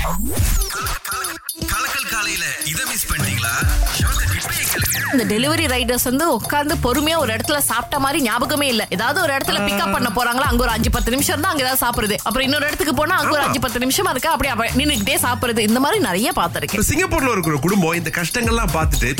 Good, good. கலக்கல் காலையில இத miss பண்ணிட்டீங்களா? இப்பயே கேளுங்க இந்த டெலிவரி ரைடர்ஸ் வந்து உட்கார்ந்து பொறுமையா ஒரு இடத்துல சாப்பிட்ட மாதிரி ஞாபகமே இல்ல. ஏதாவது ஒரு இடத்துல பிக்கப் பண்ண போறாங்களா அங்க ஒரு அஞ்சு பத்து நிமிஷம் தான் அங்க ஏதாவது சாப்பிடுறது. அப்புறம் இன்னொரு இடத்துக்கு போனா அங்க ஒரு அஞ்சு பத்து நிமிஷமா இருக்கு அப்படியே அப்ப நின்னுக்கிட்டே சாப்பிடுறது. இந்த மாதிரி நிறைய பாத்திருக்கேன் சிங்கப்பூர்ல இருக்கிற குடும்பம் இந்த கஷ்டங்கள்லாம் பார்த்துட்டு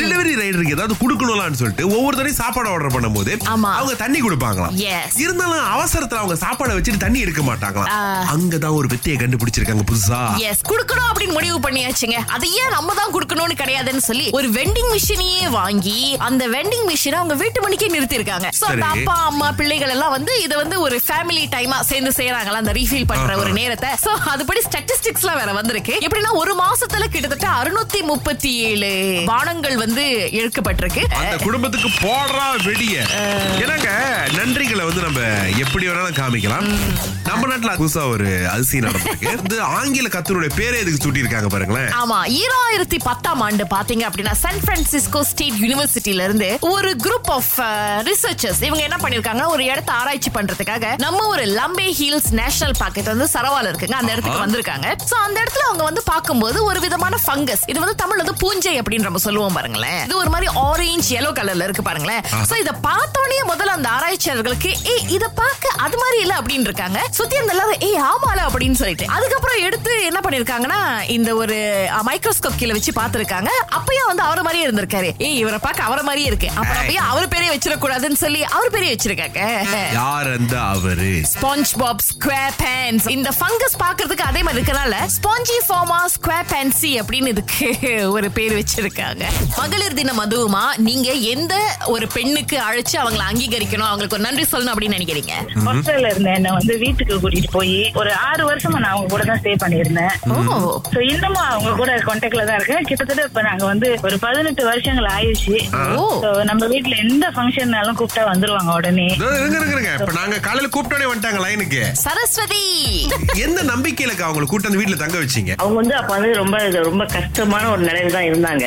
டெலிவரி ரைடருக்கு ஏதாவது கொடுக்கணும்லான்னு சொல்லிட்டு ஒவ்வொரு தடவையும் சாப்பாடு ஆர்டர் பண்ணும்போது. அவங்க தண்ணி கொடுப்பாங்களாம். இருந்தாலும் அவசரத்துல அவங்க சாப்பாடை வச்சுட்டு தண்ணி எடுக்க மாட்டாங்களாம். அங்கதான் ஒரு வித்தையை கண்டுபிடிச்சிருக்காங்க புதுசா. எஸ் குடுக்கணும் அப்படின்னு முடிவு பண்ணியாச்சுங்க. அது ஏன் நம்ம தான் குடுக்கணும்னு கிடையாதுன்னு சொல்லி ஒரு வெண்டிங் மிஷினையே வாங்கி அந்த வெண்டிங் மிஷினை அவங்க வீட்டு மணிக்கே நிறுத்தி இருக்காங்க சோ அந்த சரி. அப்பா அம்மா பிள்ளைகள் எல்லாம் வந்து இத வந்து ஒரு ஃபேமிலி டைமா சேர்ந்து செய்யறாங்களா அந்த ரீஃபில் பண்ற ஒரு நேரத்தை. சோ அதுபடி ஸ்டாட்டிஸ்டிக்ஸ் எல்லாம் வேற வந்திருக்கு. எப்படின்னா ஒரு மாசத்துல கிட்டத்தட்ட அறுநூத்தி முப்பத்தி ஏழு பானங்கள் வந்து இழுக்கப்பட்டிருக்கு அந்த குடும்பத்துக்கு போடுறா வெடிய. ஏன்னாங்க நன்றிகளை வந்து நம்ம எப்படி வேணாலும் காமிக்கலாம். நம்ம நாட்டுல புதுசா ஒரு அதிசயம் நடந்திருக்கு. ஆங்கில கத்தருடைய பேரே எதுக்கு சூட்டி இருக்காங்க பாருங்களேன். ஆமா ஈராயிரத்தி பத்தாம் ஆண்டு பாத்தீங்க அப்படின்னா சான் பிரான்சிஸ்கோ ஸ்டேட் யூனிவர்சிட்டில இருந்து ஒரு குரூப் ஆஃப் ரிசர்ச்சர்ஸ் இவங்க என்ன பண்ணிருக்காங்க ஒரு இடத்த ஆராய்ச்சி பண்றதுக்காக நம்ம ஒரு லம்பே ஹில்ஸ் நேஷனல் பார்க் வந்து சரவால இருக்குங்க. அந்த இடத்துக்கு வந்திருக்காங்க. சோ அந்த இடத்துல அவங்க வந்து பார்க்கும்போது ஒரு விதமான ஃபங்கஸ் இது வந்து தமிழ்ல வந்து பூஞ்சை அப்படின்னு நம்ம சொல்லுவோம் பாருங்களேன். இது ஒரு மாதிரி ஆரஞ்சு yellow கலர்ல இருக்கு பாருங்களேன். சோ இத பார்த்தோன்னே முதல்ல அந்த ஆராய்ச்சியாளர்களுக்கு ஏ இத பார்க்க அது மாதிரி இல்ல அப்படின்னு இருக்காங்க. சுத்தி அந்த எல்லாரும் ஏய் ஆமால அப்படின்னு சொல்லிட்டு. அதுக்கப்புறம் எடுத்து என்ன பண்ணிருக்காங்கன்னா இந்த ஒரு மைக்ரோஸ்கோப் கீழ வச்சு பார்த்திருக்காங்க. அப்பயும் வந்து அவர மாதிரியே இருந்திருக்காரு. ஏய் இவரை பார்க்க அவர மாதிரியே இருக்கு. அப்புறம் அப்படியே அவர் பேரே வச்சிடக்கூடாதுன்னு சொல்லி அவர் பேரே வச்சிருக்காங்க? யார் அந்த அவரு? ஸ்பாஞ்ச் பாப் ஸ்கொயர் பேன்ஸ் இந்த ஃபங்கஸ் பாக்குறதுக்கு அதே மாதிரி இருக்கனால ஸ்பாஞ்சி ஃபார்மா ஸ்கொயர் பேன்சி அப்படின்னு இதுக்கு ஒரு பேர் வச்சிருக்காங்க. மகளிர் தினம் அதுவுமா நீங்க எந்த ஒரு பெண்ணுக்கு அழைச்சு அவங்களை அங்கீகரிக்கணும். அவங்களுக்கு ஒரு நன்றி சொல்லணும் அப்படின்னு நினைக்கிறீங்க? ஹாஸ்டல்ல இருந்தேன் என்ன வந்து வீட்டுக்கு கூட்டிட்டு போய் ஒரு ஆறு வருஷமா நான் அவங்க கூட தான் ஸ்டே பண்ணியிருந்தேன். ஓ. சோ இன்னமும் அவங்க கூட கான்டாக்ட்ல தான் இருக்கேன். கிட்டத்தட்ட இப்ப நாங்க வந்து ஒரு பதினெட்டு வருஷங்கள் ஆயிடுச்சு. நம்ம வீட்ல எந்த ஃபங்க்ஷன்னாலும் கூப்பிட்டா வந்துருவாங்க உடனே. இப்ப நாங்க காலையில கூப்பிட்டோடே வந்துட்டாங்க லைனுக்கு சரஸ்வதி! எந்த நம்பிக்கையில அவங்களை கூட்டு வந்து வீட்டுல தங்க வச்சீங்க? அவங்க வந்து அப்ப வந்து ரொம்ப ரொம்ப கஷ்டமான ஒரு நிலையில தான் இருந்தாங்க.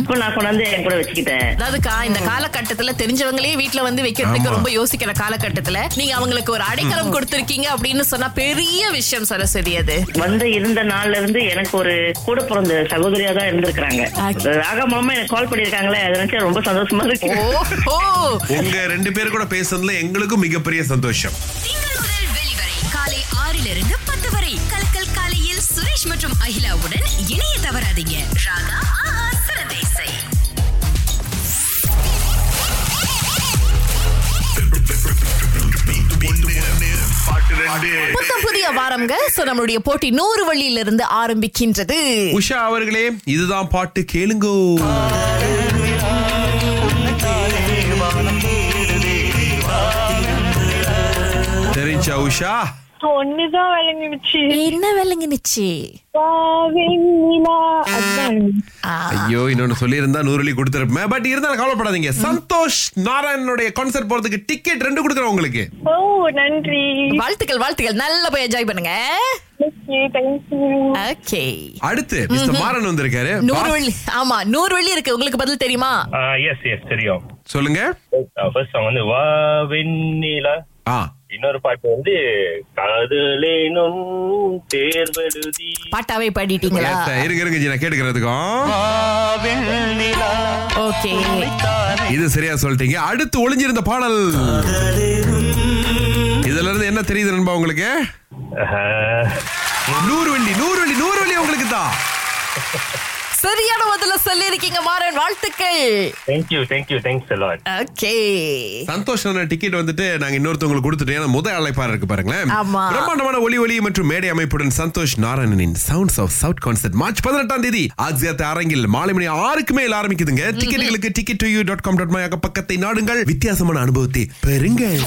இப்போ நான் கொண்டாந்து என் கூட வச்சுக்கிட்டேன். அதாவதுக்கா இந்த காலகட்டத்துல தெரிஞ்சவங்களே வீட்ல வந்து வைக்கிறதுக்கு. ரொம்ப யோசிக்கிற காலகட்டத்துல. நீங்க அவங்களுக்கு ஒரு அடைக்கலம் கொடுத்திருக்கீங்க அப்படின்னு சொன்னா பெரிய விஷயம் சரஸ்வதி அது. வந்து இருந்த நாள்ல இருந்து எனக்கு ஒரு கூட பிறந்த சகோதரியா தான் இருந்திருக்காங்க. ராகா மூலமா எனக்கு கால் பண்ணிருக்காங்களே அதை நினைச்சா ரொம்ப சந்தோஷமா இருக்கு. ஓ உங்க ரெண்டு பேர் கூட பேசுனதுல எங்களுக்கும் மிகப்பெரிய சந்தோஷம். காலை ஆறிலிருந்து பத்து வரை. கலக்கல் காலையில் சுரேஷ் மற்றும் அகிலாவுடன் இணைய தவறாதீங்க. ராகா புத்தம் புதிய வாரம்ங்க சோ நம்மளுடைய போட்டி நூறு வழியில இருந்து ஆரம்பிக்கின்றது. உஷா அவர்களே இதுதான் பாட்டு. கேளுங்கோ. தெரிஞ்சா உஷா? ஒண்ணுதான் விளங்கிடுச்சு என்ன விளங்குனுச்சு ஐயோ இன்னொன்னு சொல்லியிருந்தா நூறுலி கொடுத்துருப்பேன் பட் இருந்தாலும் கவலைப்படாதீங்க சந்தோஷ் நாராயணனுடைய கான்சர்ட் போறதுக்கு டிக்கெட் ரெண்டு கொடுக்குறேன் உங்களுக்கு ஓ நன்றி வாழ்த்துக்கள் வாழ்த்துக்கள் நல்லா போய் என்ஜாய் பண்ணுங்க ஓகே அடுத்து மிஸ்டர் மாறன் வந்திருக்காரு நூறு வழி ஆமா நூறு வழி இருக்கு உங்களுக்கு பதில் தெரியுமா எஸ் எஸ் தெரியும் சொல்லுங்க ஃபர்ஸ்ட் சாங் வந்து வா வெண்ணிலா இன்னொரு பாட்டு வந்து காதலேனும் தேர்வெழுதி. பாட்டாவே பாடிட்டீங்களா? இருங்க இருங்க நான் கேட்டுக்கிறதுக்கும். ஓகே. இது சரியா சொல்லிட்டீங்க. அடுத்து ஒளிஞ்சிருந்த பாடல். இதுல இருந்து என்ன தெரியுது நண்பா உங்களுக்கு? நூறு வண்டி நூறு வண்டி நூறு வண்டி உங்களுக்கு தான். சரியான பதில சொல்லி இருக்கீங்க மாறன் வாழ்த்துக்கள் thank you thank you thanks a lot okay Santhosh ticket வந்துட்டு நாங்க இன்னொருத்தவங்களுக்கு கொடுத்துட்டோம் ஏன்னா முதல் அழைப்பாளர் இருக்கு பாருங்களேன். ஆமா. பிரம்மாண்டமான ஒலி ஒலி மற்றும் மேடை அமைப்புடன் Santhosh நாராயணனின் sounds of south concert March பதினெட்டாம் தேதி ஆக்சியாத் அரங்கில் மாலை மணி ஆறுக்கு மேல் ஆரம்பிக்குதுங்க. டிக்கெட்டுகளுக்கு ticket to you dot com dot my பக்கத்தை நாடுங்கள். வித்தியாசமான அனுபவத்தை பெறுங்கள்.